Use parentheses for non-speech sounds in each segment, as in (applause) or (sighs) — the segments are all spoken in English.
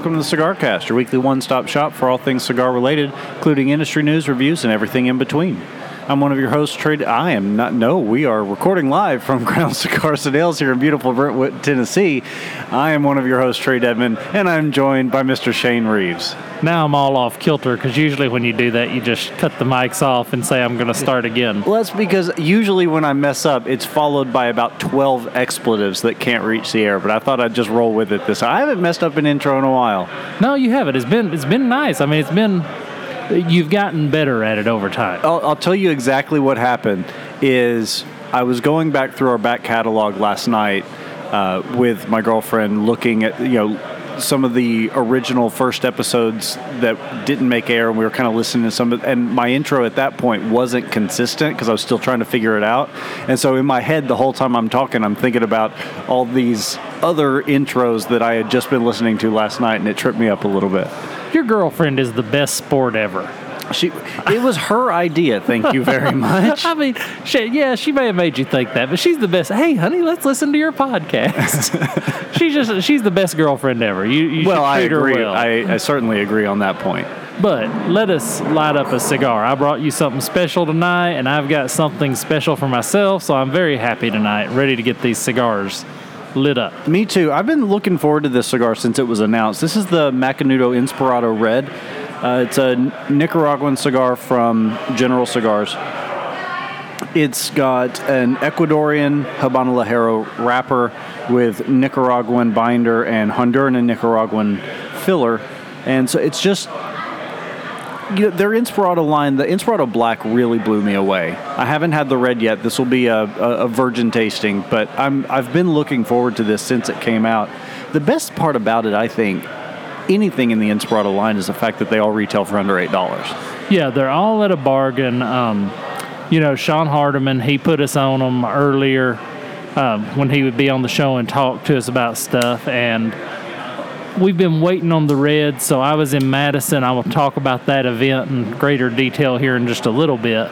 welcome to the Cigar Cast, your weekly one stop shop for all things cigar related, including industry news, reviews, and everything in between. I'm one of your hosts, Trae. I am not, no, we are recording live from (laughs) Crown Cigars and Ales here in beautiful Brentwood, Tennessee. I am one of your hosts, Trae Dedman, and I'm joined by Mr. Shane Reeves. Now I'm all off kilter because usually when you do that, you just cut the mics off and say, I'm going to start again. Well, that's because usually when I mess up, it's followed by about 12 expletives that can't reach the air, but I thought I'd just roll with it this time. I haven't messed up an intro in a while. No, you haven't. It's been, it's been nice. I mean, it's been, you've gotten better at it over time. I'll, I'll tell you exactly what happened is I was going back through our back catalog last night uh, with my girlfriend looking at, you know, some of the original first episodes that didn't make air, and we were kind of listening to some of, and my intro at that point wasn't consistent because I was still trying to figure it out. And so in my head, the whole time I'm talking, I'm thinking about all these other intros that I had just been listening to last night, and it tripped me up a little bit. Your girlfriend is the best sport ever. She, it was her idea. Thank you very (laughs) much. I mean, she, yeah, she may have made you think that, but she's the best. Hey, honey, let's listen to your podcast. (laughs) she's just she's the best girlfriend ever. You, you well, I agree. well. I, I certainly agree on that point. But let us light up a cigar. I brought you something special tonight, and I've got something special for myself, so I'm very happy tonight, ready to get these cigars lit up. Me too. I've been looking forward to this cigar since it was announced. This is the Macanudo Inspirado Red. Uh, it's a Nicaraguan cigar from General Cigars. It's got an Ecuadorian Habano Ligero wrapper with Nicaraguan binder and Honduran and Nicaraguan filler. And so it's just you know, their Inspirado line, the Inspirado Black really blew me away. I haven't had the red yet. This will be a, a, a, virgin tasting, but I'm I've been looking forward to this since it came out. The best part about it, I think, anything in the Inspirado line is the fact that they all retail for under eight dollars. Yeah, they're all at a bargain. Um, you know, Sean Hardiman, he put us on them earlier um, when he would be on the show and talk to us about stuff and we've been waiting on the red, so I was in Madison. I will talk about that event in greater detail here in just a little bit.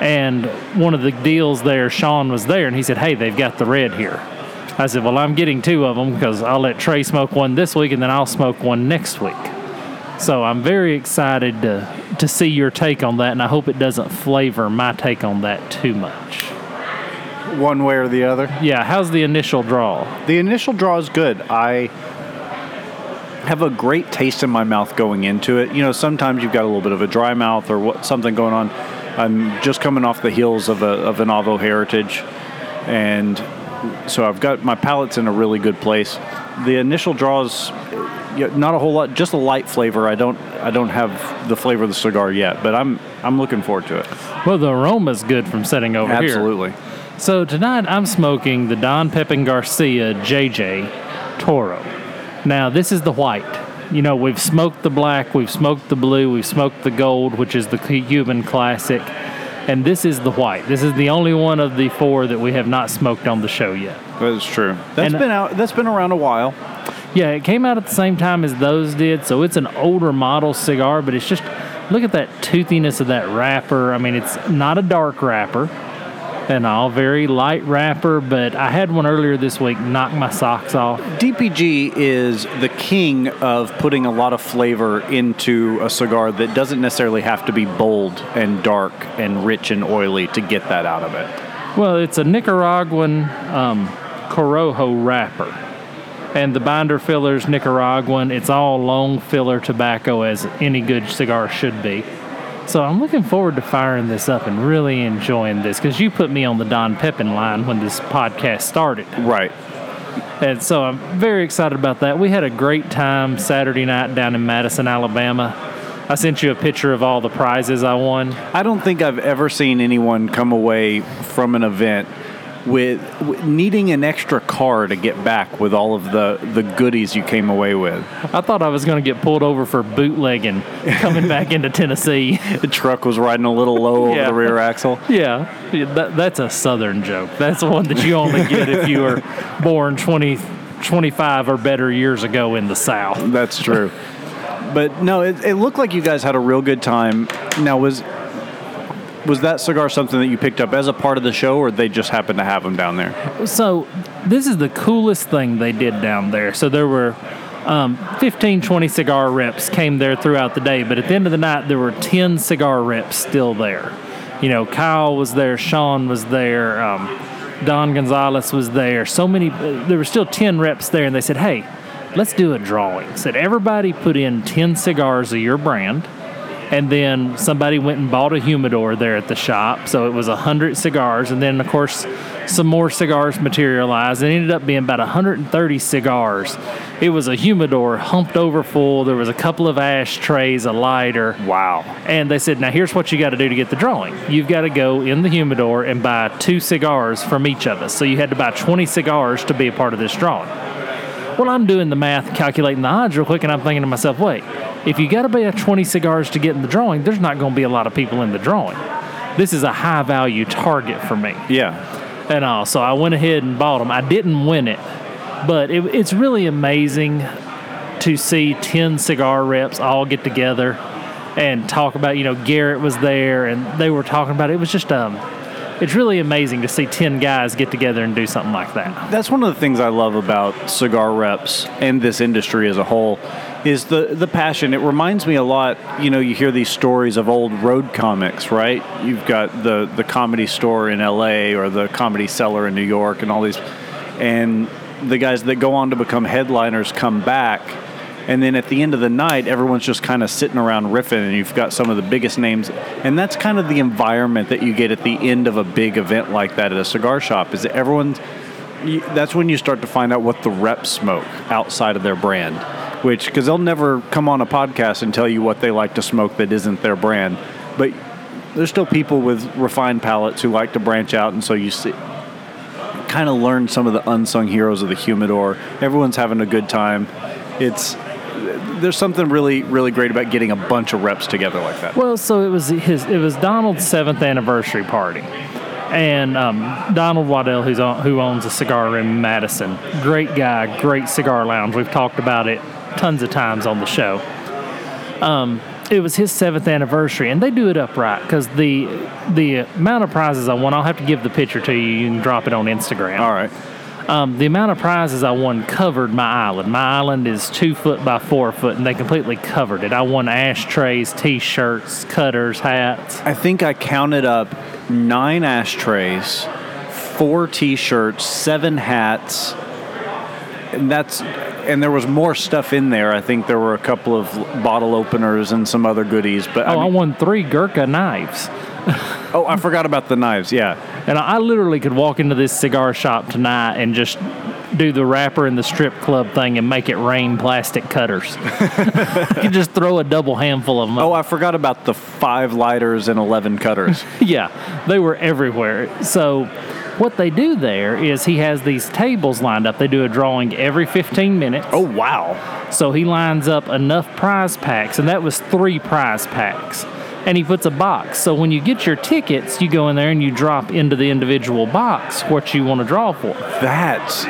And one of the deals there, Sean was there, and he said, "Hey, they've got the red here." I said, "Well, I'm getting two of them because I'll let Trae smoke one this week, and then I'll smoke one next week." So I'm very excited to to see your take on that, and I hope it doesn't flavor my take on that too much. One way or the other. Yeah. How's the initial draw? The initial draw is good. I have a great taste in my mouth going into it. You know, sometimes you've got a little bit of a dry mouth or what, something going on. I'm just coming off the heels of, a, of an Avo Heritage, and so I've got my palate's in a really good place. The initial draws, not a whole lot, just a light flavor. I don't I don't have the flavor of the cigar yet, but I'm I'm looking forward to it. Well, the aroma's good from sitting over Absolutely. here. Absolutely. So tonight I'm smoking the Don Pepin Garcia JJ Toro. Now, this is the white. You know, we've smoked the black, we've smoked the blue, we've smoked the gold, which is the Cuban classic, and this is the white. This is the only one of the four that we have not smoked on the show yet. That is true. That's and, uh, been out. That's been around a while. Yeah, it came out at the same time as those did, so it's an older model cigar, but it's just look at that toothiness of that wrapper. I mean, it's not a dark wrapper and all. Very light wrapper, but I had one earlier this week knock my socks off. DPG is the king of putting a lot of flavor into a cigar that doesn't necessarily have to be bold and dark and rich and oily to get that out of it. Well, it's a Nicaraguan um, Corojo wrapper. And the binder filler's Nicaraguan. It's all long filler tobacco, as any good cigar should be. So I'm looking forward to firing this up and really enjoying this because you put me on the Don Pepin line when this podcast started. Right. And so I'm very excited about that. We had a great time Saturday night down in Madison, Alabama. I sent you a picture of all the prizes I won. I don't think I've ever seen anyone come away from an event with, with, needing an extra car to get back with all of the, the goodies you came away with. I thought I was going to get pulled over for bootlegging coming back into (laughs) Tennessee. The truck was riding a little low yeah. over the rear axle. (laughs) Yeah, that, that's a southern joke. That's one that you only get if you were born 20, 25 or better years ago in the South. That's true. but no, it, it looked like you guys had a real good time. Now, was was that cigar something that you picked up as a part of the show, or they just happened to have them down there? So, this is the coolest thing they did down there. So there were Um, 15, 20 cigar reps came there throughout the day, but at the end of the night, there were 10 cigar reps still there. You know, Kyle was there, Sean was there, um, Don Gonzalez was there. So many, there were still 10 reps there, and they said, hey, let's do a drawing. Said everybody put in 10 cigars of your brand and then somebody went and bought a humidor there at the shop. So it was 100 cigars. And then of course some more cigars materialized. It ended up being about 130 cigars. It was a humidor humped over full. There was a couple of ashtrays a lighter. Wow. and they said now here's what you got to do to get the drawing. You've got to go in the humidor and buy two cigars from each of us. So you had to buy 20 cigars to be a part of this drawing well, I'm doing the math, calculating the odds real quick, and I'm thinking to myself, wait, if you got to buy 20 cigars to get in the drawing, there's not going to be a lot of people in the drawing. This is a high value target for me. Yeah. And all. So I went ahead and bought them. I didn't win it, but it, it's really amazing to see 10 cigar reps all get together and talk about, you know, Garrett was there and they were talking about it. It was just, um, it's really amazing to see 10 guys get together and do something like that. That's one of the things I love about cigar reps and this industry as a whole is the the passion. It reminds me a lot, you know, you hear these stories of old road comics, right? You've got the the comedy store in LA or the comedy cellar in New York and all these and the guys that go on to become headliners come back and then at the end of the night everyone's just kind of sitting around riffing and you've got some of the biggest names. And that's kind of the environment that you get at the end of a big event like that at a cigar shop is that everyone's that's when you start to find out what the reps smoke outside of their brand. Which because they'll never come on a podcast and tell you what they like to smoke that isn't their brand. But there's still people with refined palates who like to branch out and so you see kind of learn some of the unsung heroes of the humidor. Everyone's having a good time. It's there's something really really great about getting a bunch of reps together like that Well, so it was his. It was Donald's seventh anniversary party, and um, Donald Waddell, who's on, who owns a cigar in Madison, great guy, great cigar lounge. We've talked about it tons of times on the show. Um, it was his seventh anniversary, and they do it upright because the the amount of prizes I won. I'll have to give the picture to you. You can drop it on Instagram. all right Um, the amount of prizes I won covered my island. My island is two foot by four foot, and they completely covered it. I won ashtrays, T-shirts, cutters, hats. I think I counted up nine ashtrays, four T-shirts, seven hats, and that's and there was more stuff in there. I think there were a couple of bottle openers and some other goodies. But I Oh, I mean- won three Gurkha knives. (laughs) oh, I forgot about the knives. Yeah, And I literally could walk into this cigar shop tonight and just do the rapper in the strip club thing and make it rain plastic cutters. (laughs) you could just throw a double handful of them. Oh, I forgot about the five lighters and eleven cutters. (laughs) yeah, they were everywhere. So, what they do there is he has these tables lined up. They do a drawing every 15 minutes. oh wow! So he lines up enough prize packs, and that was three prize packs. And he puts a box. So when you get your tickets, you go in there and you drop into the individual box what you want to draw for. That's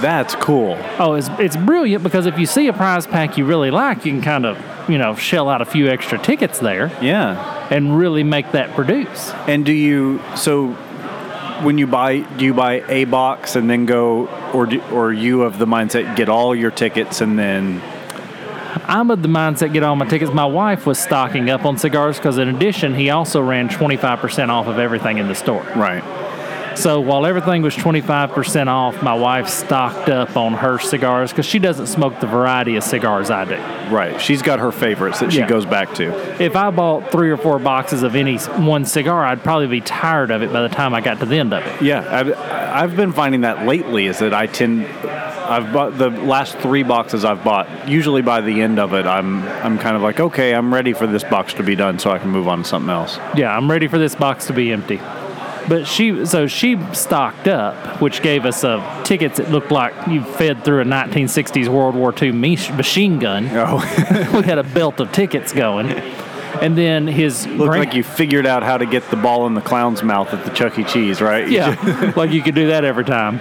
that's cool. Oh, it's, it's brilliant because if you see a prize pack you really like, you can kind of, you know, shell out a few extra tickets there Yeah. and really make that produce. And do you so when you buy do you buy a box and then go or do, or you of the mindset get all your tickets and then I'm of the mindset get all my tickets. My wife was stocking up on cigars because, in addition, he also ran 25% off of everything in the store. right So while everything was 25% off, my wife stocked up on her cigars because she doesn't smoke the variety of cigars I do. right she's got her favorites that she Yeah. goes back to. If I bought three or four boxes of any one cigar, I'd probably be tired of it by the time I got to the end of it. Yeah, I've, I've been finding that lately is that I tend I've bought the last three boxes I've bought. Usually by the end of it, I'm I'm kind of like okay, I'm ready for this box to be done so I can move on to something else. Yeah, I'm ready for this box to be empty. But she, so she stocked up, which gave us uh, tickets that looked like you fed through a 1960s World War II machine gun. Oh, (laughs) we had a belt of tickets going. And then his looked gran- like you figured out how to get the ball in the clown's mouth at the Chuck E. Cheese, right? yeah, (laughs) like you could do that every time.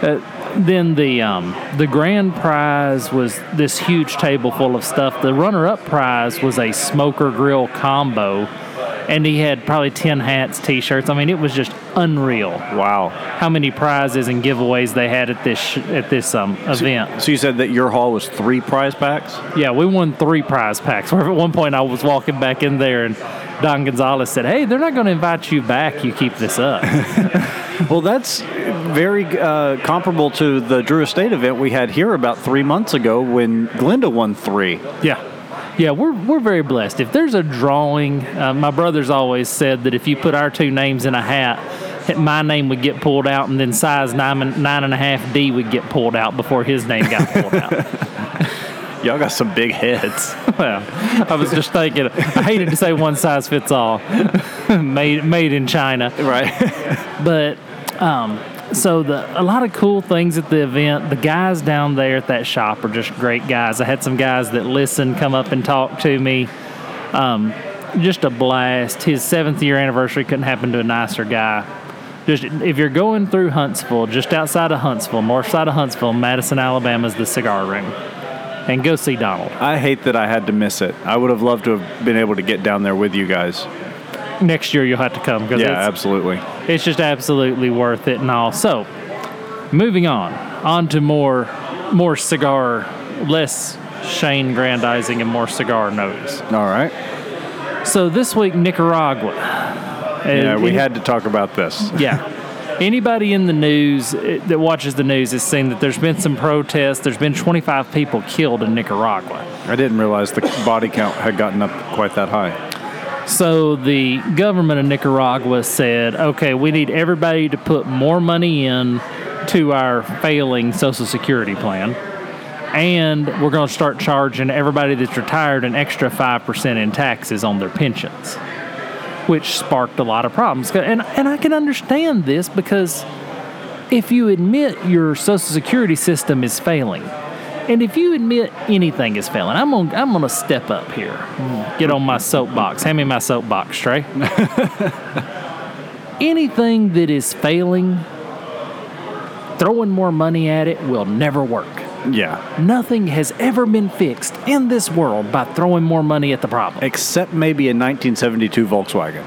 Uh, then the um, the grand prize was this huge table full of stuff. The runner-up prize was a smoker grill combo and he had probably 10 hats, t shirts. I mean, it was just unreal Wow. how many prizes and giveaways they had at this sh- at this um, event. So you said that your haul was three prize packs? Yeah, we won three prize packs. Where (laughs) at one point I was walking back in there and Don Gonzalez said, "Hey, they're not going to invite you back. You keep this up." (laughs) Well, that's very uh, comparable to the Drew Estate event we had here about three months ago when Glinda won three. yeah, yeah, we're we're very blessed. If there's a drawing, uh, my brother's always said that if you put our two names in a hat. My name would get pulled out, and then size nine, and- nine and a half D would get pulled out before his name got pulled out. (laughs) Y'all got some big heads. (laughs) Well, I was just thinking. I hated to say one size fits all, (laughs) made made in China. right. But um, so the a lot of cool things at the event. The guys down there at that shop are just great guys. I had some guys that listen come up and talk to me. Um, just a blast. His seventh year anniversary couldn't happen to a nicer guy. Just if you're going through Huntsville, just outside of Huntsville, north side of Huntsville, Madison, Alabama is the cigar room, and go see Donald. I hate that I had to miss it. I would have loved to have been able to get down there with you guys. Next year you'll have to come because Yeah, it's, absolutely. it's just absolutely worth it and all. So, moving on, on to more, more cigar, less Shane grandizing and more cigar notes. All right. So this week, Nicaragua. Yeah, we had to talk about this. (laughs) Yeah. Anybody in the news uh, that watches the news has seen that there's been some protests. There's been 25 people killed in Nicaragua. I didn't realize the body count had gotten up quite that high. So the government of Nicaragua said, okay, we need everybody to put more money in to our failing Social Security plan. And we're going to start charging everybody that's retired an extra 5% in taxes on their pensions, which sparked a lot of problems. And, and I can understand this because if you admit your Social Security system is failing, and if you admit anything is failing, I'm gonna I'm gonna step up here, get on my soapbox. Hand me my soapbox, Trae. (laughs) anything that is failing, throwing more money at it will never work. Yeah. Nothing has ever been fixed in this world by throwing more money at the problem. Except maybe a 1972 Volkswagen.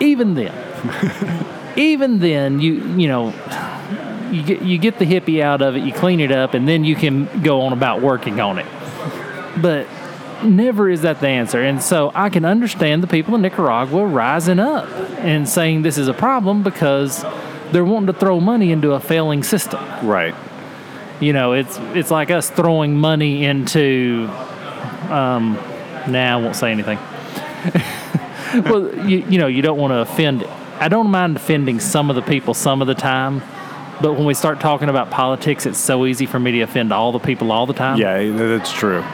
even then, (laughs) even then, you you know, you get you get the hippie out of it, you clean it up, and then you can go on about working on it. But never is that the answer. And so I can understand the people in Nicaragua rising up and saying this is a problem because they're wanting to throw money into a failing system. Right. You know, it's it's like us throwing money into. Um, nah, I won't say anything. (laughs) well, you, you know, you don't want to offend. I don't mind offending some of the people some of the time, but when we start talking about politics, it's so easy for me to offend all the people all the time. Yeah, that's true.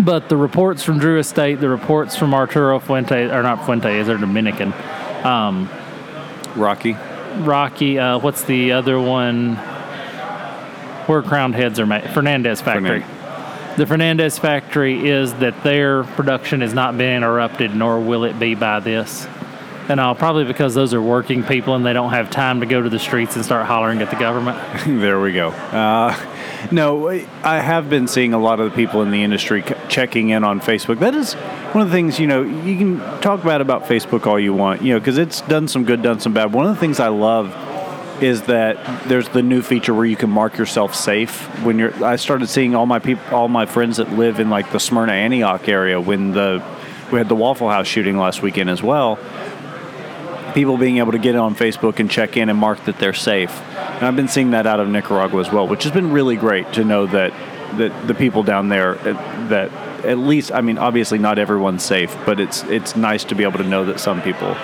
But the reports from Drew Estate, the reports from Arturo Fuente, or not Fuentes, they're Dominican. Um, Rocky. Rocky, uh, what's the other one? Where crowned heads are made? Fernandez Factory. The Fernandez Factory is that their production has not been interrupted, nor will it be by this. And all probably because those are working people and they don't have time to go to the streets and start hollering at the government. (laughs) there we go. Uh, no, I have been seeing a lot of the people in the industry checking in on Facebook. That is one of the things, you know, you can talk bad about Facebook all you want, you know, because it's done some good, done some bad. One of the things I love is that there's the new feature where you can mark yourself safe when you're I started seeing all my people all my friends that live in like the Smyrna Antioch area when the we had the Waffle House shooting last weekend as well people being able to get on Facebook and check in and mark that they're safe. And I've been seeing that out of Nicaragua as well, which has been really great to know that that the people down there uh, that at least I mean obviously not everyone's safe, but it's it's nice to be able to know that some people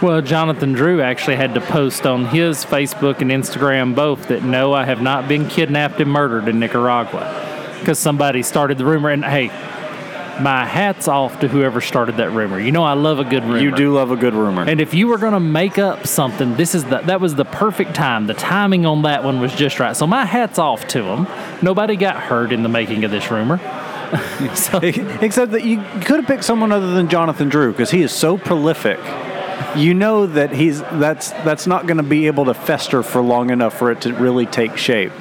Well, Jonathan Drew actually had to post on his Facebook and Instagram both that no, I have not been kidnapped and murdered in Nicaragua because somebody started the rumor. And hey, my hat's off to whoever started that rumor. You know, I love a good rumor. you do love a good rumor. And if you were going to make up something, this is the that was the perfect time. The timing on that one was just right. So my hat's off to them. Nobody got hurt in the making of this rumor. (laughs) so, Except that you could have picked someone other than Jonathan Drew because he is so prolific. You know that he's that's that's not going to be able to fester for long enough for it to really take shape.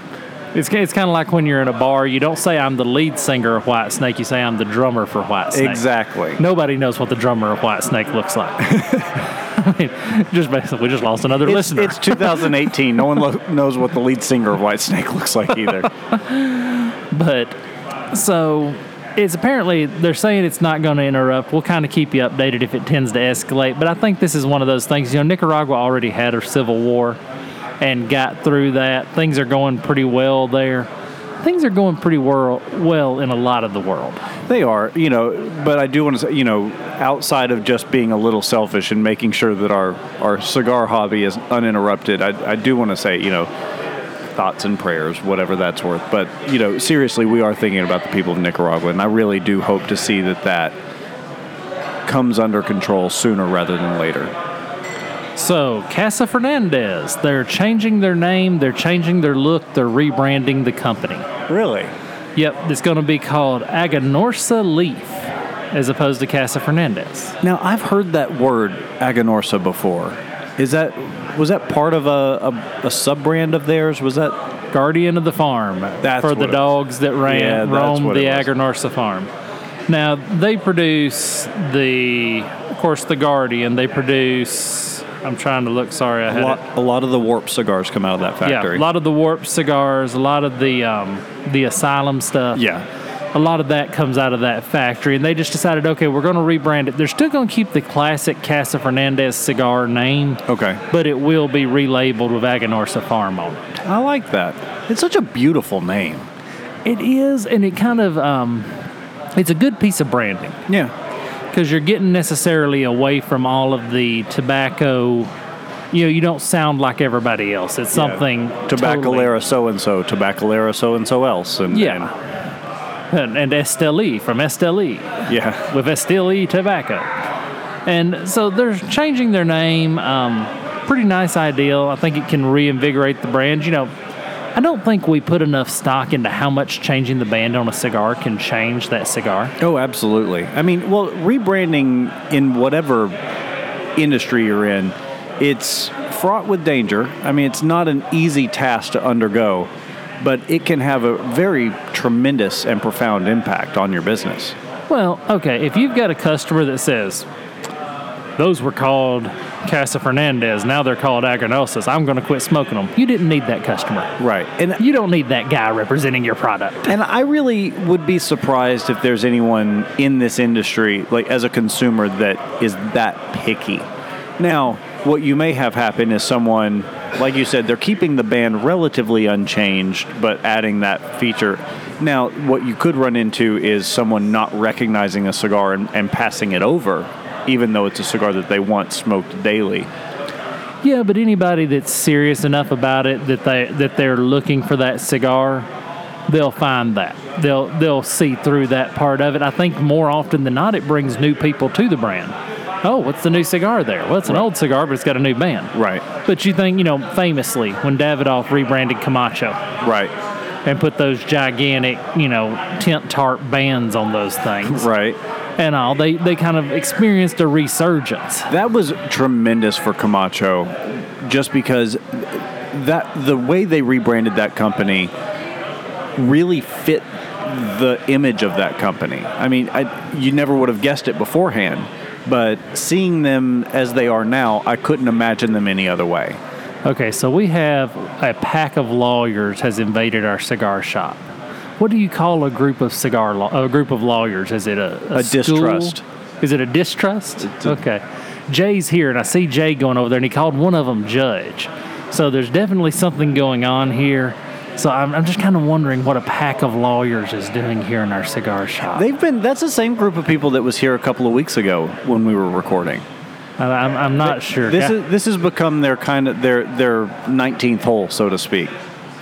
It's, it's kind of like when you're in a bar, you don't say I'm the lead singer of Whitesnake, you say I'm the drummer for Whitesnake. Exactly. Nobody knows what the drummer of Whitesnake looks like. (laughs) I mean, just basically, we just lost another It's, listener. it's 2018. no one lo- knows what the lead singer of White Snake looks like either. (laughs) But so it's apparently they're saying it's not going to interrupt. We'll kind of keep you updated if it tends to escalate. But I think this is one of those things. You know, Nicaragua already had a civil war and got through that. Things are going pretty well there. Things are going pretty well, well in a lot of the world. They are, you know, but I do want to say, you know, outside of just being a little selfish and making sure that our, our cigar hobby is uninterrupted, I, I do want to say, you know, thoughts and prayers, whatever that's worth. But, you know, seriously, we are thinking about the people of Nicaragua, and I really do hope to see that that comes under control sooner rather than later. So, Casa Fernandez, they're changing their name, they're changing their look, they're rebranding the company. Really? Yep, it's going to be called Aganorsa Leaf as opposed to Casa Fernandez. Now, I've heard that word Aganorsa before. Is that was that part of a, a, a sub brand of theirs? Was that Guardian of the Farm That's for the dogs that ran Yeah, that's roam the it. Aganorsa farm. Now they produce the, of course, the Guardian. They produce. I'm trying to look. Sorry, I a had lot? it. A lot of the warp cigars come out of that factory. Yeah, a lot of the Warp cigars, a lot of the um, the Asylum stuff. Yeah. a lot of that comes out of that factory, and they just decided, okay, we're going to rebrand it. They're still going to keep the classic Casa Fernandez cigar name, Okay. but it will be relabeled with Aganorsa Farm on it. I like that. It's such a beautiful name. It is, and it kind of um, it's a good piece of branding Yeah. Because you're getting necessarily away from all of the tobacco. You know, you don't sound like everybody else. It's something Tabacalera so and so, Tabacalera so and so else, and Yeah. and, and Esteli from Esteli. yeah. with Esteli tobacco. And so they're changing their name. Um, pretty nice ideal. I think it can reinvigorate the brand. You know, I don't think we put enough stock into how much changing the band on a cigar can change that cigar. Oh, absolutely. I mean, well, rebranding in whatever industry you're in, it's fraught with danger. I mean, it's not an easy task to undergo, but it can have a very tremendous and profound impact on your business. Well, okay, if you've got a customer that says, those were called Casa Fernandez, now they're called Aganosas, I'm going to quit smoking them. You didn't need that customer. Right. And You don't need that guy representing your product. And I really would be surprised if there's anyone in this industry, like as a consumer, that is that picky. Now, what you may have happen is someone, like you said, they're keeping the band relatively unchanged, but adding that feature. Now, what you could run into is someone not recognizing a cigar and, and passing it over, even though it's a cigar that they want smoked daily. Yeah, but anybody that's serious enough about it that they that they're looking for that cigar, they'll find that. They'll they'll see through that part of it. I think more often than not, it brings new people to the brand. Oh, what's the new cigar there? Well, it's an old cigar, but it's got a new band. Right. But you think, you know, famously, when Davidoff rebranded Camacho Right. and put those gigantic, you know, tent tarp bands on those things Right. And all, they, they kind of experienced a resurgence. That was tremendous for Camacho, just because that the way they rebranded that company really fit the image of that company. I mean, I, you never would have guessed it beforehand, but seeing them as they are now, I couldn't imagine them any other way. Okay, so we have a pack of lawyers has invaded our cigar shop. What do you call a group of cigar law, a group of lawyers? Is it a, A school? distrust. Is it a distrust? a- okay. Jay's here, and I see Jay going over there, and he called one of them judge. So there's definitely something going on here. So I'm, I'm just kind of wondering what a pack of lawyers is doing here in our cigar shop. They've been that's the same group of people that was here a couple of weeks ago when we were recording. I'm, I'm not sure. This Yeah. is this has become their kind of their their 19th hole, so to speak.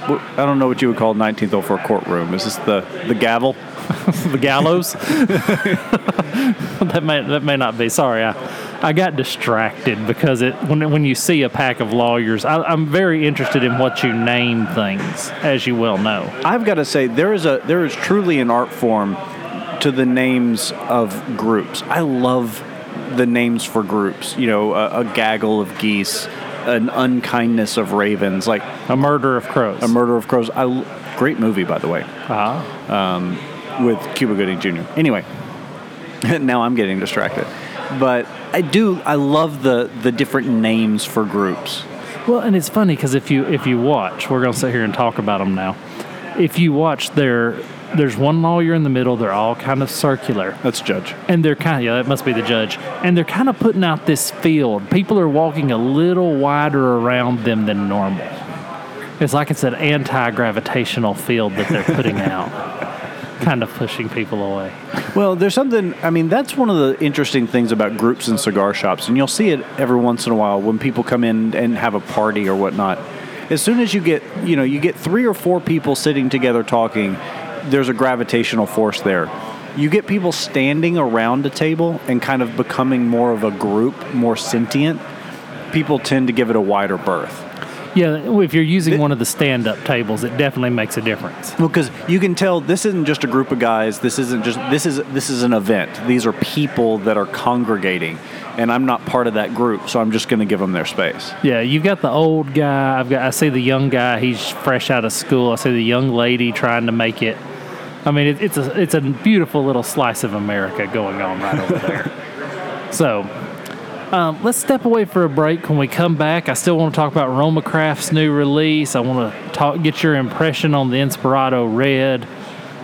I don't know what you would call 19th hole courtroom. Is this the the gavel? (laughs) the gallows. (laughs) that may that may not be. Sorry, I I got distracted because it when when you see a pack of lawyers, I, I'm very interested in what you name things, as you well know. I've got to say there is a there is truly an art form to the names of groups. I love the names for groups. You know, a, a gaggle of geese, an unkindness of ravens, like A murder of crows. a murder of crows. I, great movie, by the way, Ah. with Cuba Gooding Jr. Anyway, (laughs) now I'm getting distracted, but I do. I love the the different names for groups. Well, and it's funny because if you if you watch, we're gonna sit here and talk about them now. If you watch, there there's one lawyer in the middle. They're all kind of circular, That's Judge. and they're kind of yeah, that must be the judge. And they're kind of putting out this field. People are walking a little wider around them than normal. It's like it's an anti-gravitational field that they're putting (laughs) out, kind of pushing people away. Well, there's something. I mean, that's one of the interesting things about groups and cigar shops, and you'll see it every once in a while when people come in and have a party or whatnot. As soon as you get, you know, you get three or four people sitting together talking, there's a gravitational force there. You get people standing around a table and kind of becoming more of a group, more sentient. People tend to give it a wider berth. Yeah, if you're using one of the stand-up tables, it definitely makes a difference. Well, because you can tell this isn't just a group of guys. This isn't just this is this is an event. These are people that are congregating, and I'm not part of that group, so I'm just going to give them their space. Yeah, you've got the old guy. I've got. I see the young guy. He's fresh out of school. I see the young lady trying to make it. I mean, it, it's a it's a beautiful little slice of America going on right over there. (laughs) So, um, let's step away for a break. When we come back, I still want to talk about Roma Craft's new release. I want to talk, get your impression on the Inspirado Red.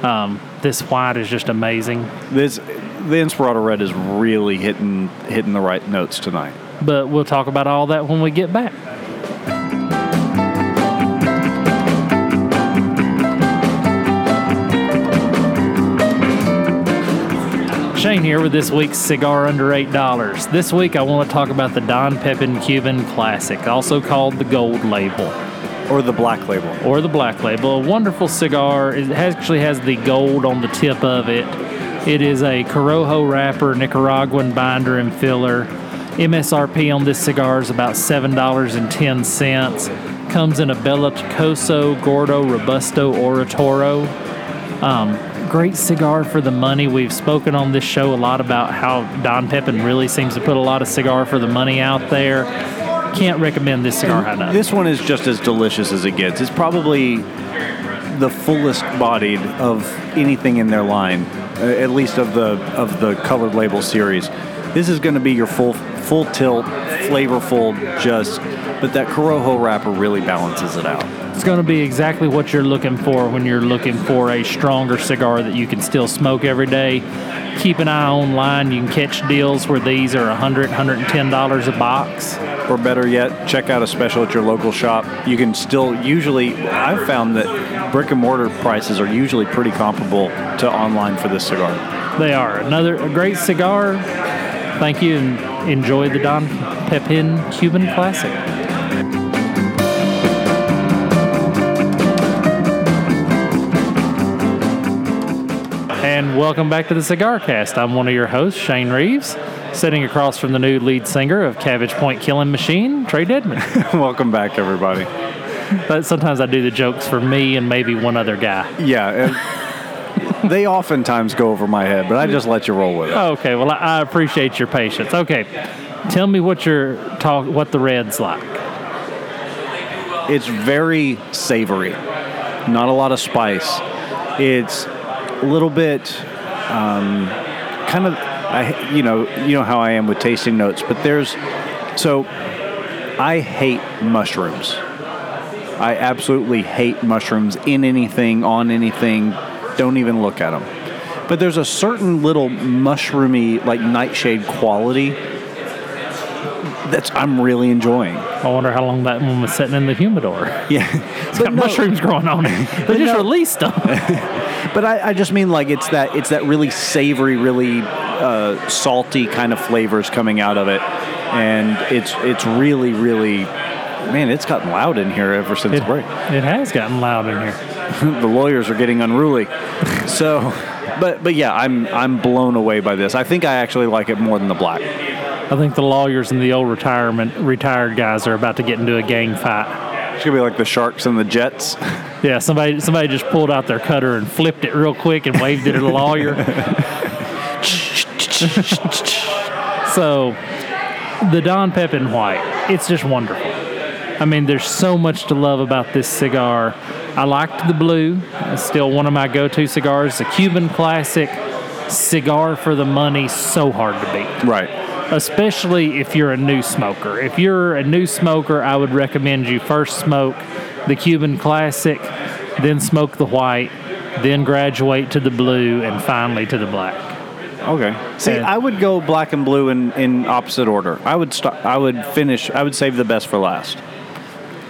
Um, this white is just amazing. This the Inspirado Red is really hitting hitting the right notes tonight. But we'll talk about all that when we get back. Shane here with this week's Cigar Under $8. This week I want to talk about the Don Pepin Cuban Classic, also called the Gold Label Or the Black Label. or the Black Label. A wonderful cigar. It actually has the gold on the tip of it. It is a Corojo wrapper, Nicaraguan binder and filler. MSRP on this cigar is about $7.10. Comes in a Bellicoso Gordo Robusto Oratoro. Um, great cigar for the money. We've spoken on this show a lot about how Don Pepin really seems to put a lot of cigar for the money out there. Can't recommend this cigar high enough. This one is just as delicious as it gets. It's probably the fullest bodied of anything in their line, uh, at least of the of the colored label series. This is going to be your full full tilt, flavorful, just. But that Corojo wrapper really balances it out. It's going to be exactly what you're looking for when you're looking for a stronger cigar that you can still smoke every day. Keep an eye online. You can catch deals where these are $100, $110 a box. Or better yet, check out a special at your local shop. You can still usually. I've found that brick and mortar prices are usually pretty comparable to online for this cigar. They are. Another a great cigar. Thank you and enjoy the Don Pepin Cuban Classic. And welcome back to the Cigar Cast. I'm one of your hosts, Shane Reeves, sitting across from the new lead singer of Cabbage Point Killing Machine, Trae Deadman. (laughs) Welcome back, everybody. but sometimes I do the jokes for me and maybe one other guy. Yeah, and (laughs) they oftentimes go over my head, but I just let you roll with it. Oh, okay, well, I I appreciate your patience. Okay, tell me what your talk, what the red's like. It's very savory, not a lot of spice. It's a little bit, um, kind of, I you know you know how I am with tasting notes, but there's so I hate mushrooms. I absolutely hate mushrooms in anything, on anything. Don't even look at them. But there's a certain little mushroomy, like nightshade quality that's I'm really enjoying. I wonder how long that one was sitting in the humidor. Yeah, (laughs) It's got mushrooms growing on it. (laughs) They just no- released them. (laughs) But I, I just mean like it's that it's that really savory, really uh, salty kind of flavors coming out of it, and it's it's really really, man, it's gotten loud in here ever since It, break. it has gotten loud in here. (laughs) the lawyers are getting unruly, (laughs) so. But but yeah, I'm I'm blown away by this. I think I actually like it more than the black. I think the lawyers and the old retirement retired guys are about to get into a gang fight. It's gonna be like the sharks and the jets. (laughs) Yeah, somebody somebody just pulled out their cutter and flipped it real quick and waved it at a lawyer. (laughs) (laughs) so, the Don Pepin White, it's just wonderful. I mean, there's so much to love about this cigar. I liked the blue. It's still one of my go-to cigars. A Cuban classic cigar for the money, so hard to beat. Right. Especially if you're a new smoker. If you're a new smoker, I would recommend you first smoke the Cuban classic, then smoke the white, then graduate to the blue, and finally to the black. Okay. See, And- I would go black and blue in, in opposite order. I would start. I would finish. I would save the best for last.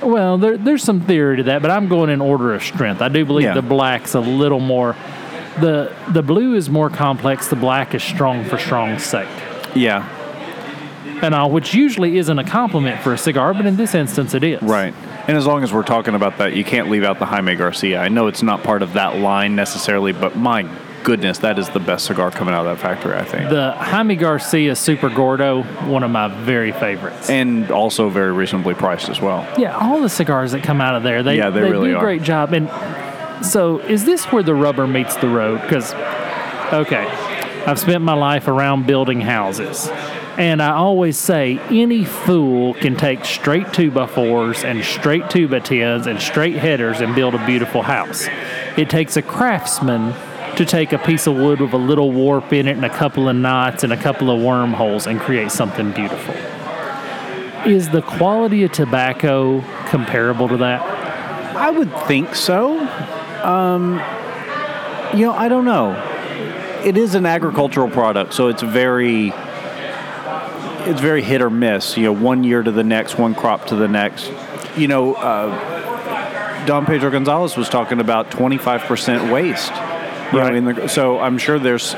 Well, there, there's some theory to that, but I'm going in order of strength. I do believe Yeah. the black's a little more. The the blue is more complex. The black is strong for strong's sake, Yeah. And all, which usually isn't a compliment for a cigar, but in this instance, it is. Right. And as long as we're talking about that, you can't leave out the Jaime Garcia. I know it's not part of that line necessarily, but my goodness, that is the best cigar coming out of that factory. I think. The Jaime Garcia Super Gordo, one of my very favorites. and also very reasonably priced as well. Yeah, all the cigars that come out of there, they, Yeah, they really do a great job. And so, is this where the rubber meets the road? Because, okay, I've spent my life around building houses. And I always say any fool can take straight 2 by 4s and straight 2 by 10s and straight headers and build a beautiful house. It takes a craftsman to take a piece of wood with a little warp in it and a couple of knots and a couple of wormholes and create something beautiful. Is the quality of tobacco comparable to that? I would think so. Um, you know, I don't know. It is an agricultural product, so it's very it's very hit or miss. You know, one year to the next, one crop to the next. You know, uh, Don Pedro Gonzalez was talking about 25% waste. Right. know, in the, so I'm sure there's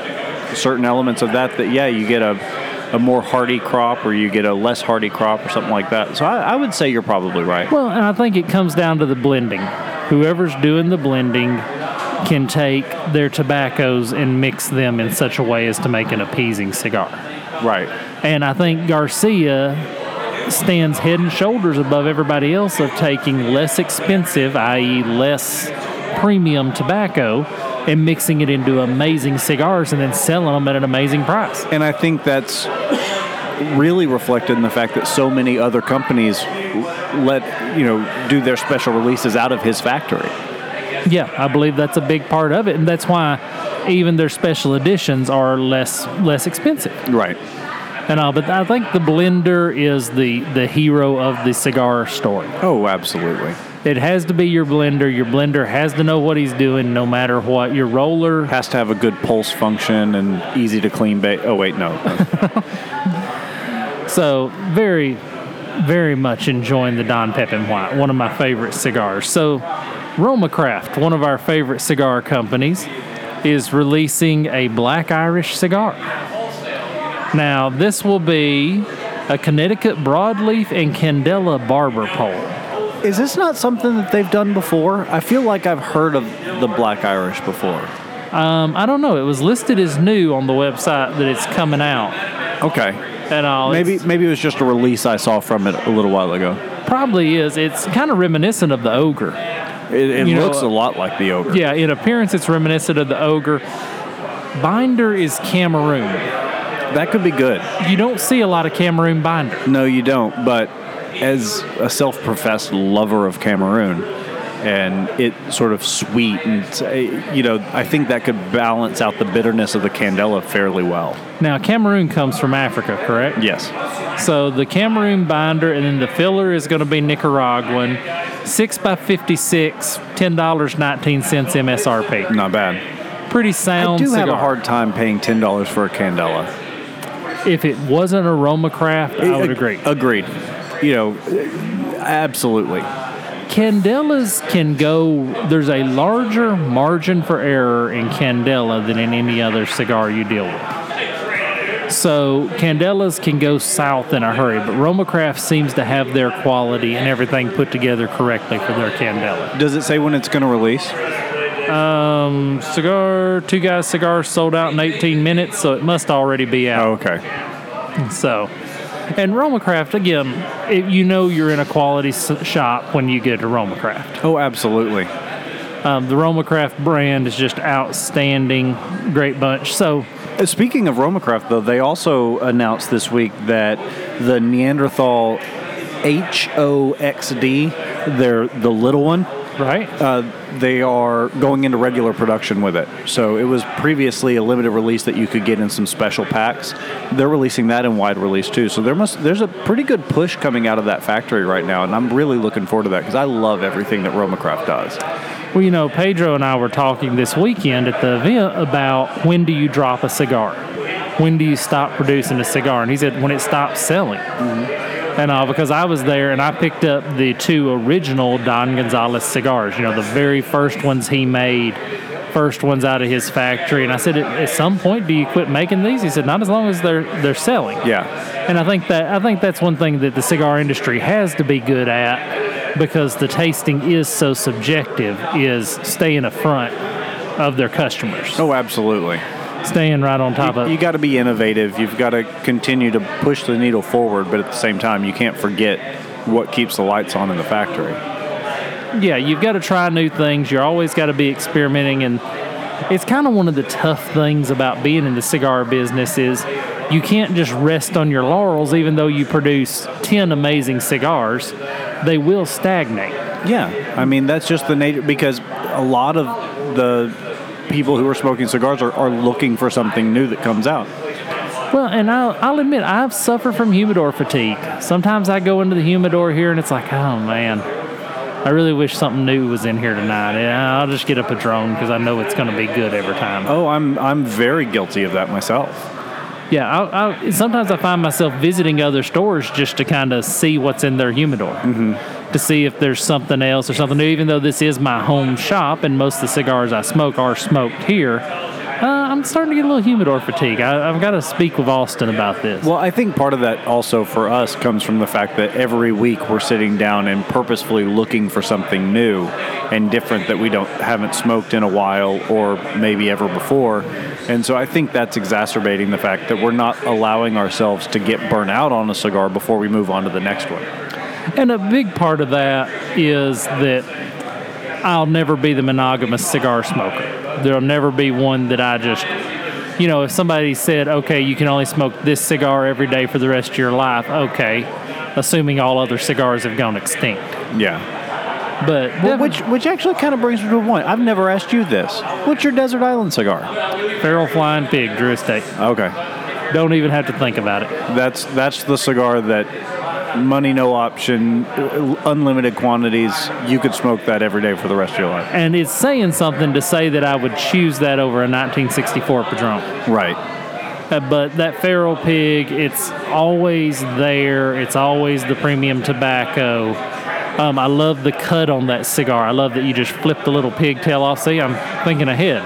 certain elements of that that yeah, you get a a more hardy crop or you get a less hardy crop or something like that. So I, I would say you're probably right. Well, and I think it comes down to the blending. Whoever's doing the blending can take their tobaccos and mix them in such a way as to make an appeasing cigar. Right. And I think Garcia stands head and shoulders above everybody else of taking less expensive, i.e., less premium tobacco, and mixing it into amazing cigars and then selling them at an amazing price. And I think that's really reflected in the fact that so many other companies let, you know, do their special releases out of his factory. Yeah, I believe that's a big part of it, and that's why even their special editions are less less expensive Right. and all. But I think the blender is the the hero of the cigar story. Oh, absolutely. It has to be your blender. Your blender has to know what he's doing, no matter what. Your roller, Has to have a good pulse function and easy to clean ba- Oh, wait, no. (laughs) so very, very much enjoying the Don Pepin White, one of my favorite cigars. So, Roma Craft, one of our favorite cigar companies, is releasing a Black Irish cigar. Now, this will be a Connecticut broadleaf and Candela barber pole. Is this not something that they've done before? I feel like I've heard of the Black Irish before. Um, I don't know. It was listed as new on the website that it's coming out Okay. and all. Maybe It's- maybe it was just a release I saw from it a little while ago. probably is. It's kind of reminiscent of the ogre. It, it You know, looks a uh, lot like the ogre. Yeah, in appearance, it's reminiscent of the ogre. Binder is Cameroon. That could be good. You don't see a lot of Cameroon binder. No, you don't. But as a self-professed lover of Cameroon, and it sort of sweet and you know, I think that could balance out the bitterness of the Candela fairly well. Now, Cameroon comes from Africa, correct? Yes. So the Cameroon binder, and then the filler is going to be Nicaraguan. Six by fifty-six, ten dollars nineteen cents MSRP. Not bad. Pretty sound. I do have a hard time paying ten dollars for a Candela. If it wasn't Aroma Craft, I would agree. Agreed. You know, absolutely. Candelas can go. There's a larger margin for error in Candela than in any other cigar you deal with. So Candelas can go south in a hurry, but Roma Craft seems to have their quality and everything put together correctly for their Candela. Does it say when it's going to release? Um, cigar, two guys cigar sold out in 18 minutes, so it must already be out. Oh, okay. So, and RomaCraft, again, it, you know you're in a quality shop when you get a Roma Craft. Oh, absolutely. Um, the RomaCraft brand is just outstanding, great bunch. So, Uh, Speaking of Romacraft, though, they also announced this week that the Neanderthal HOXD. They're the little one. Right? Uh, they are going into regular production with it. So it was previously a limited release that you could get in some special packs. They're releasing that in wide release too. So there must there's a pretty good push coming out of that factory right now, and I'm really looking forward to that because I love everything that Romacraft does. Well, you know, Pedro and I were talking this weekend at the event about when do you drop a cigar? When do you stop producing a cigar? And he said when it stops selling. And uh, because I was there and I picked up the two original Don Gonzalez cigars, you know, the very first ones he made, first ones out of his factory. And I said, at, at some point, do you quit making these? He said, not as long as they're they're selling. Yeah. And I think that I think that's one thing that the cigar industry has to be good at because the tasting is so subjective is staying in front of their customers. Oh, absolutely. Staying right on top You, of you got to be innovative. You've got to continue to push the needle forward, but at the same time, you can't forget what keeps the lights on in the factory. Yeah, you've got to try new things. You're always got to be experimenting and it's kind of one of the tough things about being in the cigar business is you can't just rest on your laurels even though you produce 10 amazing cigars. They will stagnate. Yeah, I mean that's just the nature because a lot of the people who are smoking cigars are, are looking for something new that comes out. Well, and I'll, I'll admit, I've suffered from humidor fatigue. Sometimes I go into the humidor here and it's like, oh man, I really wish something new was in here tonight. Yeah, I'll just get a Padron because I know it's going to be good every time. Oh, I'm I'm very guilty of that myself. Yeah, I'll, I'll, sometimes I find myself visiting other stores just to kind of see what's in their humidor, mm-hmm. To see if there's something else or something new. Even though this is my home shop and most of the cigars I smoke are smoked here, uh, I'm starting to get a little humidor fatigue. I, I've got to speak with Austin about this. Well, I think part of that also for us comes from the fact that every week we're sitting down and purposefully looking for something new and different that we don't haven't smoked in a while or maybe ever before. And so I think that's exacerbating the fact that we're not allowing ourselves to get burnt out on a cigar before we move on to the next one. And a big part of that is that I'll never be the monogamous cigar smoker. There'll never be one that I just, you know, if somebody said, okay, you can only smoke this cigar every day for the rest of your life, okay, assuming all other cigars have gone extinct. Yeah. But Well, which which actually kind of brings me to a point. I've never asked you this. What's your desert island cigar? Feral Flying Pig, Drew Estate. Okay. Don't even have to think about it. That's that's the cigar that money no option, uh, unlimited quantities. You could smoke that every day for the rest of your life. And it's saying something to say that I would choose that over a 1964 Padron. Right. Uh, but that feral pig, it's always there. It's always the premium tobacco. Um, I love the cut on that cigar. I love that you just flip the little pigtail off. See, I'm thinking ahead.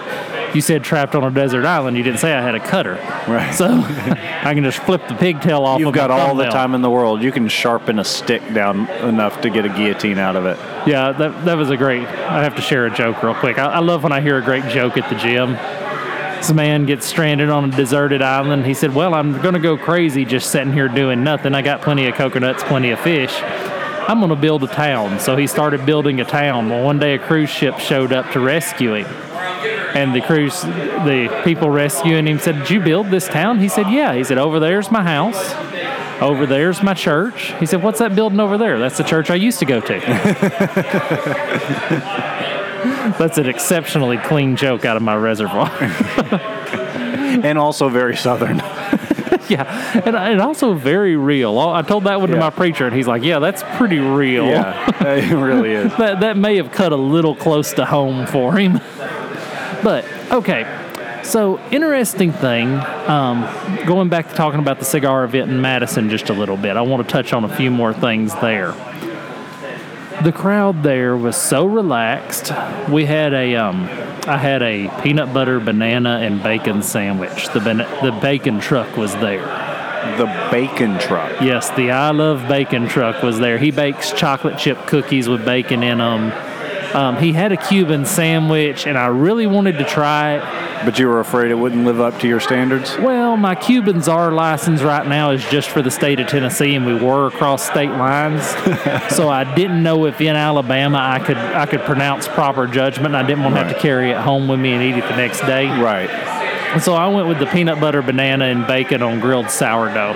You said trapped on a desert island. You didn't say I had a cutter. Right. So (laughs) I can just flip the pigtail off. You've of got all the time in the world. You can sharpen a stick down enough to get a guillotine out of it. Yeah, that, that was a great. I have to share a joke real quick. I, I love when I hear a great joke at the gym. This man gets stranded on a deserted island. He said, Well, I'm going to go crazy just sitting here doing nothing. I got plenty of coconuts, plenty of fish. I'm going to build a town. So he started building a town. Well, one day a cruise ship showed up to rescue him. And the cruise, the people rescuing him said, Did you build this town? He said, Yeah. He said, Over there's my house. Over there's my church. He said, What's that building over there? That's the church I used to go to. (laughs) That's an exceptionally clean joke out of my reservoir. (laughs) And also very southern. (laughs) yeah, and, and also very real. I told that one to my preacher, and he's like, "Yeah, that's pretty real." yeah, it really is. that that may have cut a little close to home for him. But okay, so interesting thing. Um, going back to talking about the cigar event in Madison just a little bit, I want to touch on a few more things there. The crowd there was so relaxed. We had a um, I had a peanut butter banana and bacon sandwich. The ban- the bacon truck was there. The bacon truck. Yes, the I Love Bacon truck was there. He bakes chocolate chip cookies with bacon in them. Um, he had a Cuban sandwich, and I really wanted to try it. But you were afraid it wouldn't live up to your standards? Well, my Cuban czar license right now is just for the state of Tennessee, and we were across state lines, (laughs) so I didn't know if in Alabama I could I could pronounce proper judgment. And I didn't want to have to carry it home with me and eat it the next day. Right. And so I went with the peanut butter banana and bacon on grilled sourdough.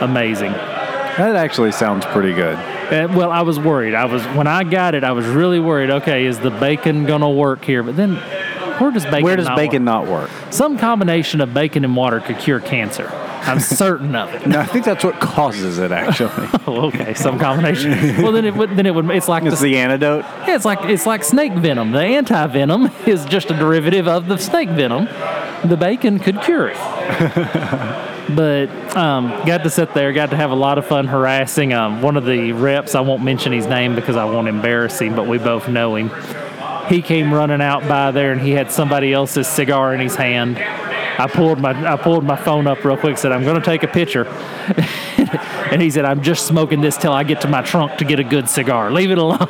Amazing. That actually sounds pretty good. Uh, well, I was worried. I was when I got it, I was really worried. Okay, is the bacon gonna work here? But then, where does bacon? Where does not bacon Work? not work? Some combination of bacon and water could cure cancer. I'm (laughs) certain of it. No, I think that's what causes it. Actually, (laughs) Oh, okay, some combination. well, then it would. Then it would. It's like it's the, the antidote. yeah, it's like it's like snake venom. The anti venom (laughs) is just a derivative of the snake venom. The bacon could cure it. But um, got to sit there, got to have a lot of fun harassing um, one of the reps. I won't mention his name because I won't embarrass him, but we both know him. He came running out by there, and he had somebody else's cigar in his hand. I pulled my I pulled my phone up real quick. Said I'm going to take a picture, (laughs) and he said I'm just smoking this till I get to my trunk to get a good cigar. Leave it alone. (laughs)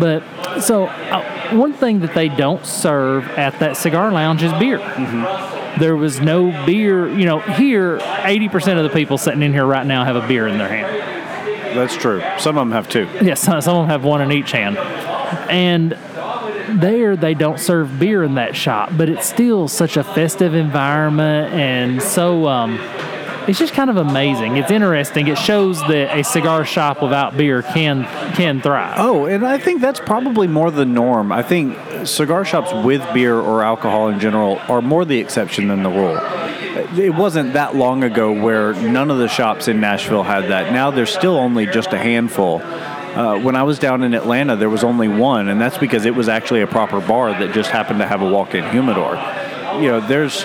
but so uh, one thing that they don't serve at that cigar lounge is beer. There was no beer. You know, here 80% of the people sitting in here right now have a beer in their hand. That's true. Some of them have two. Yes, some (laughs) some of them have one in each hand. And there they don't serve beer in that shop, but it's still such a festive environment and so um, it's just kind of amazing. It's interesting. It shows that a cigar shop without beer can can thrive. Oh, and I think that's probably more the norm. I think cigar shops with beer or alcohol in general are more the exception than the rule. It wasn't that long ago where none of the shops in Nashville had that. Now there's still only just a handful. Uh, when I was down in Atlanta, there was only one, and that's because it was actually a proper bar that just happened to have a walk-in humidor. You know, there's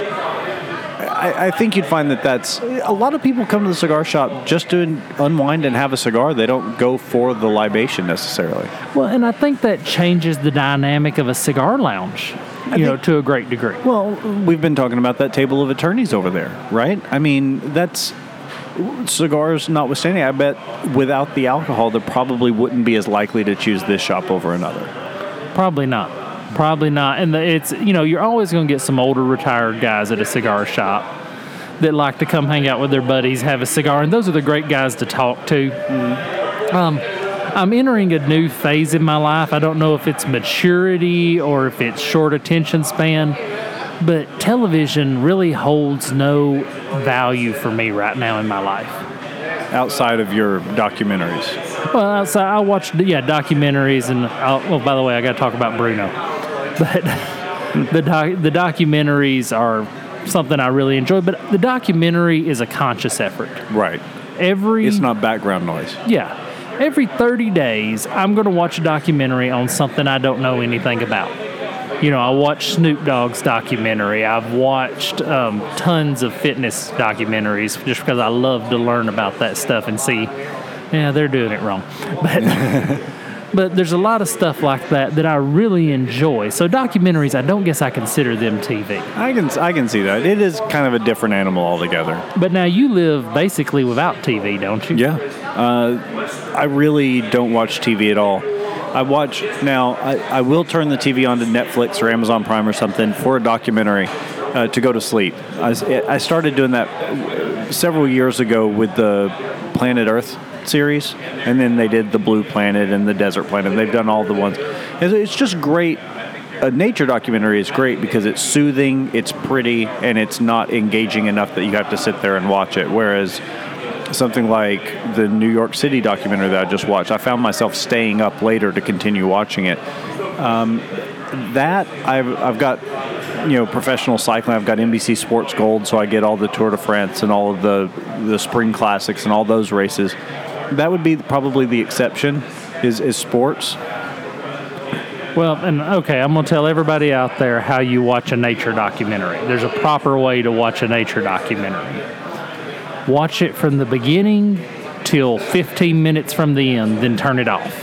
I, I think you'd find that that's a lot of people come to the cigar shop just to unwind and have a cigar. They don't go for the libation necessarily. Well, and I think that changes the dynamic of a cigar lounge, you know, to a great degree. Well, we've been talking about that table of attorneys over there, right? I mean, that's cigars notwithstanding. I bet without the alcohol, they probably wouldn't be as likely to choose this shop over another. Probably not. Probably not. And the, it's you know you're always going to get some older retired guys at a cigar shop that like to come hang out with their buddies, have a cigar, and those are the great guys to talk to. Um, I'm entering a new phase in my life. I don't know if it's maturity or if it's short attention span, but television really holds no value for me right now in my life. Outside of your documentaries, Well, outside, I watch yeah documentaries, and I'll, well, by the way, I got to talk about Bruno, (laughs) but the doc, the documentaries are something I really enjoy. But the documentary is a conscious effort. right? Every It's not background noise. yeah, every thirty days, I'm going to watch a documentary on something I don't know anything about. You know, I watched Snoop Dogg's documentary. I've watched um, tons of fitness documentaries just because I love to learn about that stuff and see, yeah, they're doing it wrong. But, (laughs) but there's a lot of stuff like that that I really enjoy. So documentaries, I don't guess I consider them TV. I can I can see that. It is kind of a different animal altogether. But now you live basically without TV, don't you? Yeah. Uh, I really don't watch TV at all. I watch now. I, I will turn the TV on to Netflix or Amazon Prime or something for a documentary uh, to go to sleep. I, I started doing that several years ago with the Planet Earth series, and then they did the Blue Planet and the Desert Planet. They've done all the ones. It's, just great. A nature documentary is great because it's soothing, it's pretty, and it's not engaging enough that you have to sit there and watch it. Whereas something like the New York City documentary that I just watched, I found myself staying up later to continue watching it. Um, that I've, I've got, you know, professional cycling. I've got NBC Sports Gold, so I get all the Tour de France and all of the the spring classics and all those races. That would be probably the exception. Is is sports? Well, and okay, I'm going to tell everybody out there how you watch a nature documentary. There's a proper way to watch a nature documentary. Watch it from the beginning till 15 minutes from the end, then turn it off.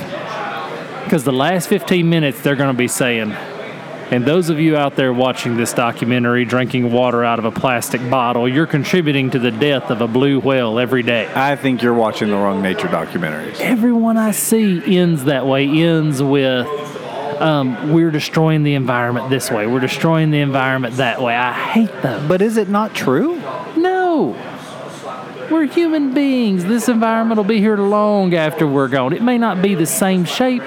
Because the last 15 minutes, they're going to be saying, and those of you out there watching this documentary drinking water out of a plastic bottle, you're contributing to the death of a blue whale every day. I think you're watching the wrong nature documentaries. Everyone I see ends that way, ends with, um, we're destroying the environment this way, we're destroying the environment that way. I hate them. But is it not true? No. We're human beings. This environment will be here long after we're gone. It may not be the same shape,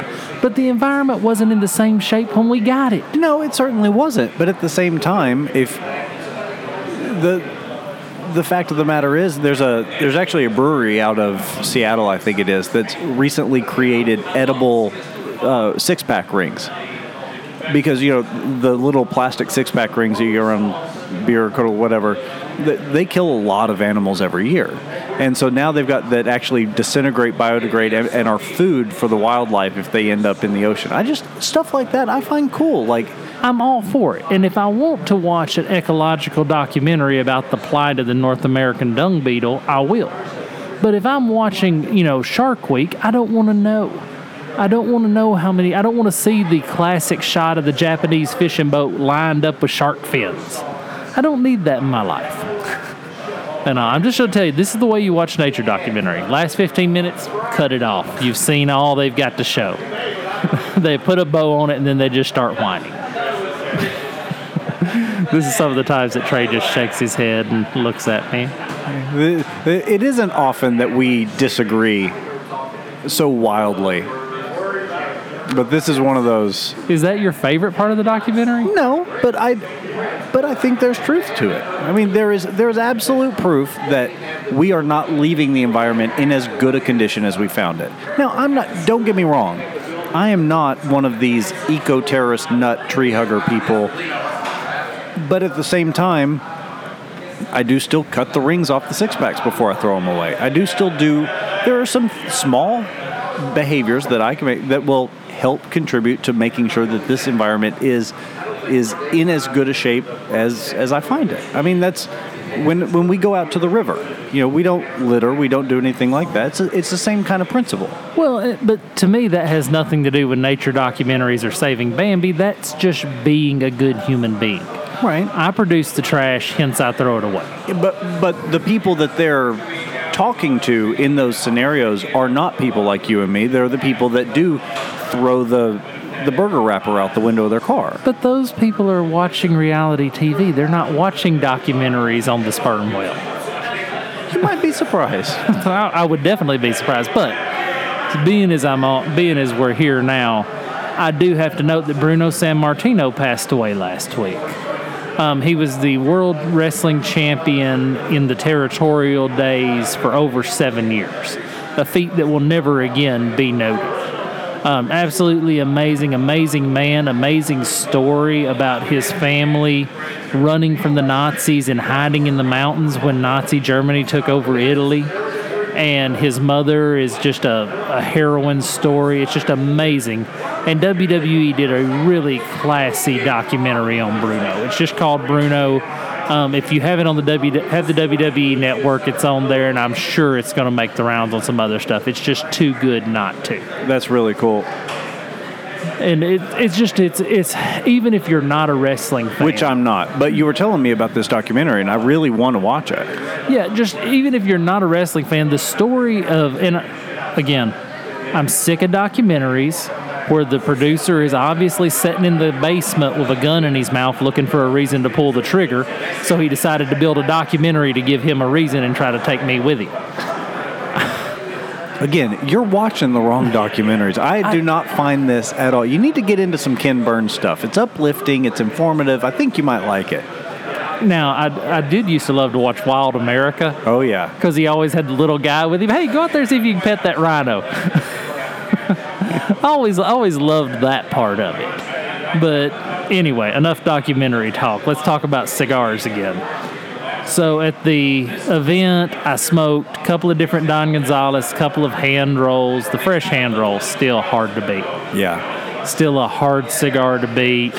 but the environment wasn't in the same shape when we got it. No, it certainly wasn't. But at the same time, if the the fact of the matter is, there's a there's actually a brewery out of Seattle, I think it is, that's recently created edible uh, six pack rings. Because you know the little plastic six pack rings you get around beer or whatever, they kill a lot of animals every year, and so now they've got that actually disintegrate, biodegrade, and, and are food for the wildlife if they end up in the ocean. I just stuff like that I find cool. Like I'm all for it. And if I want to watch an ecological documentary about the plight of the North American dung beetle, I will. But if I'm watching, you know, Shark Week, I don't want to know. I don't want to know how many. I don't want to see the classic shot of the Japanese fishing boat lined up with shark fins. I don't need that in my life. (laughs) And uh, I'm just going to tell you, this is the way you watch nature documentary. Last 15 minutes, cut it off. You've seen all they've got to show. (laughs) they put a bow on it and then they just start whining. (laughs) this is some of the times that Trae just shakes his head and looks at me. it isn't often that we disagree so wildly. But this is one of those. Is that your favorite part of the documentary? No, but I, but I think there's truth to it. I mean, there is there is absolute proof that we are not leaving the environment in as good a condition as we found it. Now, I'm not. Don't get me wrong. I am not one of these eco terrorist nut tree hugger people. But at the same time, I do still cut the rings off the six packs before I throw them away. I do still do. There are some small behaviors that I can make that will help contribute to making sure that this environment is is in as good a shape as as I find it. I mean, that's when when we go out to the river. You know, we don't litter, we don't do anything like that. It's a, it's the same kind of principle. Well, uh, but to me, that has nothing to do with nature documentaries or saving Bambi. That's just being a good human being. Right. I produce the trash, hence I throw it away. But but the people that they're talking to in those scenarios are not people like you and me. They're the people that do throw the the burger wrapper out the window of their car. But those people are watching reality TV. They're not watching documentaries on the sperm whale. You might be surprised. (laughs) I, I would definitely be surprised. But being as I'm on, being as we're here now, I do have to note that Bruno Sammartino passed away last week. Um, he was the world wrestling champion in the territorial days for over seven years, a feat that will never again be noted. Um, absolutely amazing, amazing man, amazing story about his family running from the Nazis and hiding in the mountains when Nazi Germany took over Italy and his mother is just a, a heroine story. It's just amazing. And WWE did a really classy documentary on Bruno. It's just called Bruno. Um, if you have it on the w, have the WWE network, it's on there, and I'm sure it's going to make the rounds on some other stuff. It's just too good not to. That's really cool. And it, it's just it's it's even if you're not a wrestling fan, Which I'm not. But you were telling me about this documentary, and I really want to watch it. Yeah, just even if you're not a wrestling fan, the story of and again, I'm sick of documentaries where the producer is obviously sitting in the basement with a gun in his mouth looking for a reason to pull the trigger. So he decided to build a documentary to give him a reason and try to take me with him. Again, you're watching the wrong documentaries. I do not find this at all. You need to get into some Ken Burns stuff. It's uplifting, it's informative. I think you might like it. Now, I, I did used to love to watch Wild America Oh, yeah. because he always had the little guy with him. Hey, go out there and see if you can pet that rhino. (laughs) I always, always loved that part of it. But anyway, enough documentary talk. Let's talk about cigars again. So at the event, I smoked a couple of different Don Gonzalez, a couple of hand rolls. The fresh hand rolls still hard to beat. Yeah. Still a hard cigar to beat.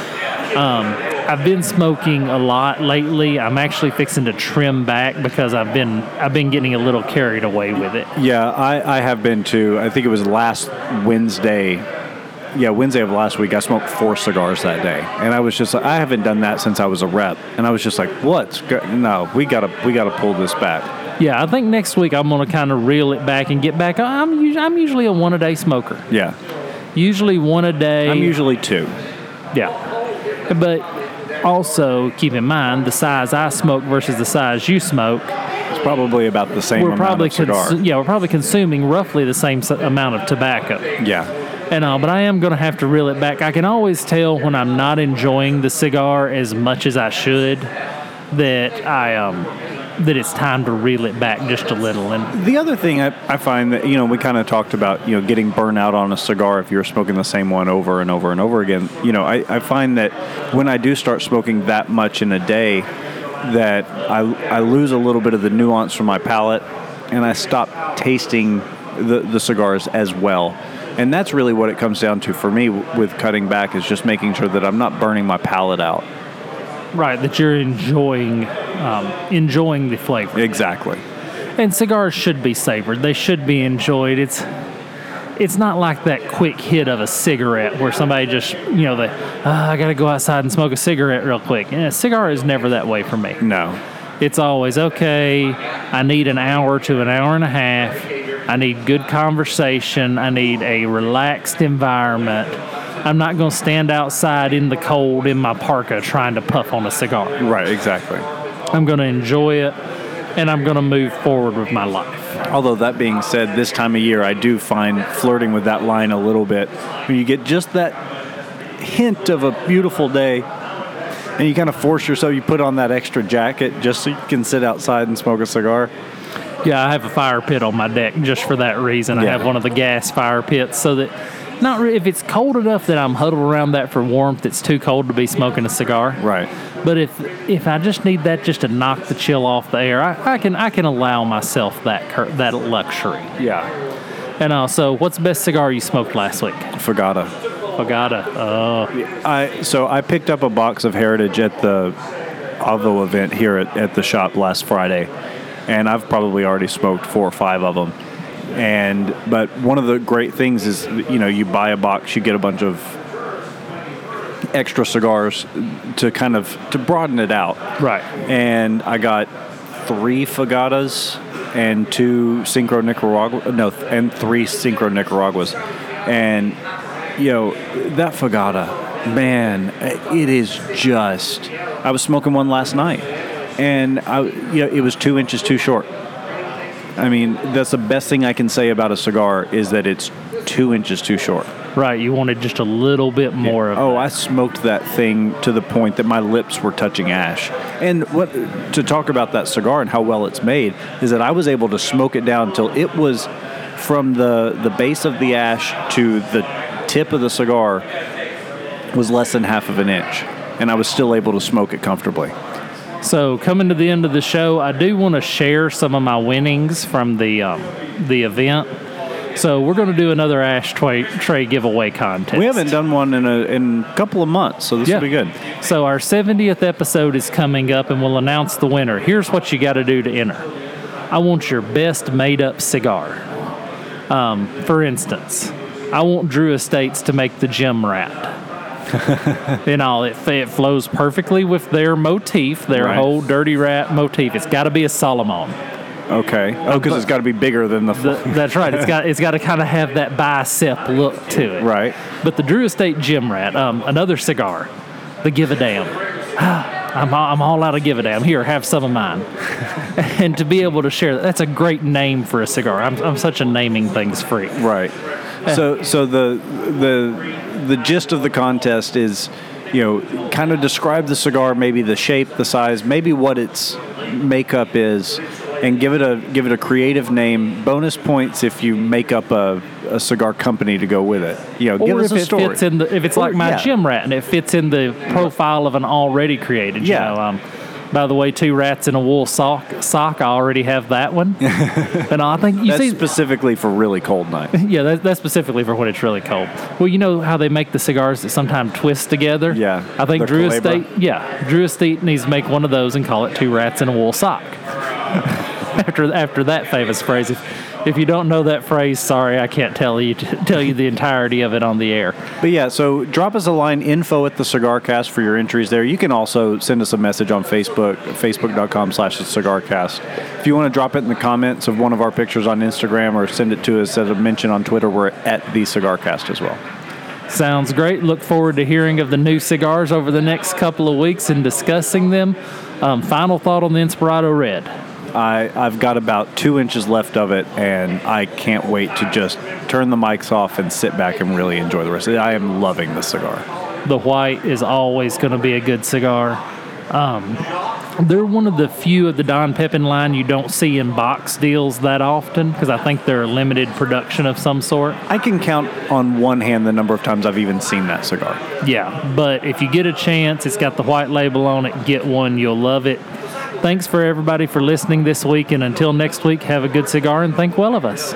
Um, I've been smoking a lot lately. I'm actually fixing to trim back because I've been I've been getting a little carried away with it. Yeah, I, I have been too. I think it was last Wednesday. Yeah, Wednesday of last week, I smoked four cigars that day, and I was just like, I haven't done that since I was a rep, and I was just like, what's go- no, we gotta we gotta pull this back. Yeah, I think next week I'm gonna kind of reel it back and get back. I'm usually, I'm usually a one a day smoker. Yeah, Usually one a day. I'm usually two. yeah, but also keep in mind the size I smoke versus the size you smoke. It's probably about the same we're amount probably consu- yeah we're probably consuming roughly the same amount of tobacco. yeah, And uh, but I am going to have to reel it back. I can always tell when I'm not enjoying the cigar as much as I should that I um that it's time to reel it back just a little. And The other thing I, I find that, you know, we kind of talked about, you know, getting burnt out on a cigar if you're smoking the same one over and over and over again. You know, I, I find that when I do start smoking that much in a day, that I, I lose a little bit of the nuance from my palate and I stop tasting the, the cigars as well. And that's really what it comes down to for me with cutting back is just making sure that I'm not burning my palate out. Right, that you're enjoying um, enjoying the flavor. Exactly. And cigars should be savored. They should be enjoyed. It's it's not like that quick hit of a cigarette where somebody just you know the "Ah, I got to go outside and smoke a cigarette real quick. And a cigar is never that way for me. No. It's always okay. I need an hour to an hour and a half. I need good conversation. I need a relaxed environment. I'm not going to stand outside in the cold in my parka trying to puff on a cigar. Right, exactly. I'm going to enjoy it and I'm going to move forward with my life. Although that being said, this time of year I do find flirting with that line a little bit. When you get just that hint of a beautiful day, and you kind of force yourself, you put on that extra jacket just so you can sit outside and smoke a cigar. Yeah, I have a fire pit on my deck just for that reason. I have one of the gas fire pits so that not re- if it's cold enough that I'm huddled around that for warmth, it's too cold to be smoking a cigar. Right. But if if I just need that just to knock the chill off the air, I, I can I can allow myself that cur- that luxury. Yeah. And uh, also, what's the best cigar you smoked last week? Fogata. Pagata. Oh, uh. I so I picked up a box of Heritage at the Avo event here at, at the shop last Friday, and I've probably already smoked four or five of them. And but one of the great things is you know you buy a box, you get a bunch of extra cigars to kind of to broaden it out. right. And I got three Fogatas and two Syncro Nicaragua no and three Syncro Nicaraguas, and you know that Fogata, man, it is just. I was smoking one last night, and I you know it was two inches too short. I mean that's the best thing I can say about a cigar is that it's two inches too short. Right. You wanted just a little bit more of. Oh, that. I smoked that thing to the point that my lips were touching ash. And what to talk about that cigar and how well it's made is that I was able to smoke it down until it was from the the base of the ash to the tip of the cigar was less than half of an inch, and I was still able to smoke it comfortably. So coming to the end of the show, I do want to share some of my winnings from the um, the event. So we're going to do another ashtray tray giveaway contest. We haven't done one in a in a couple of months, so this Yeah. will be good. So our 70th episode is coming up, and we'll announce the winner. Here's what you got to do to enter. I want your best made-up cigar. Um, for instance, I want Drew Estates to make the gym rat. (laughs) you know, it, it flows perfectly with their motif, their Right. whole dirty rat motif. It's got to be a Salomon. Okay. Oh, because it's got to be bigger than the. The, that's right. It's got it's got to kind of have that bicep look to it. right. But the Drew Estate Gym Rat, um, another cigar, the Give a Damn. (sighs) I'm all, I'm all out of give a damn. Here, have some of mine. (laughs) and to be able to share that, that's a great name for a cigar. I'm, I'm such a naming things freak. Right. So (laughs) so the the the gist of the contest is, you know, kind of describe the cigar, maybe the shape, the size, maybe what its makeup is, and give it a give it a creative name. Bonus points if you make up a, a cigar company to go with it. You know, give or us if a it story. fits in the, if it's Or- like my yeah. gym rat and it fits in the profile of an already created. Yeah. You know, um, by the way, two rats in a wool sock. Sock. I already have that one. (laughs) and I think you That's see, specifically for really cold nights. (laughs) Yeah, that, that's specifically for when it's really cold. Well, you know how they make the cigars that sometimes twist together? Yeah, I think Drew Culebra. Estate, yeah, Drew Estate needs to make one of those and call it Two Rats in a Wool Sock. (laughs) after after that famous phrase. If, if you don't know that phrase, sorry, I can't tell you tell you the entirety of it on the air. But yeah, so drop us a line info at the cigar cast for your entries there. You can also send us a message on Facebook, facebook.com slash the cigar cast. If you want to drop it in the comments of one of our pictures on Instagram or send it to us as a mention on Twitter, we're at the cigar cast as well. Sounds great. Look forward to hearing of the new cigars over the next couple of weeks and discussing them. Um, final thought on the Inspirado Red. I, I've got about two inches left of it, and I can't wait to just turn the mics off and sit back and really enjoy the rest of it. I am loving the cigar. The white is always going to be a good cigar. Um, they're one of the few of the Don Pepin line you don't see in box deals that often because I think they're a limited production of some sort. I can count on one hand the number of times I've even seen that cigar. Yeah, but if you get a chance, it's got the white label on it. Get one, you'll love it. Thanks for everybody for listening this week, and until next week, have a good cigar and think well of us.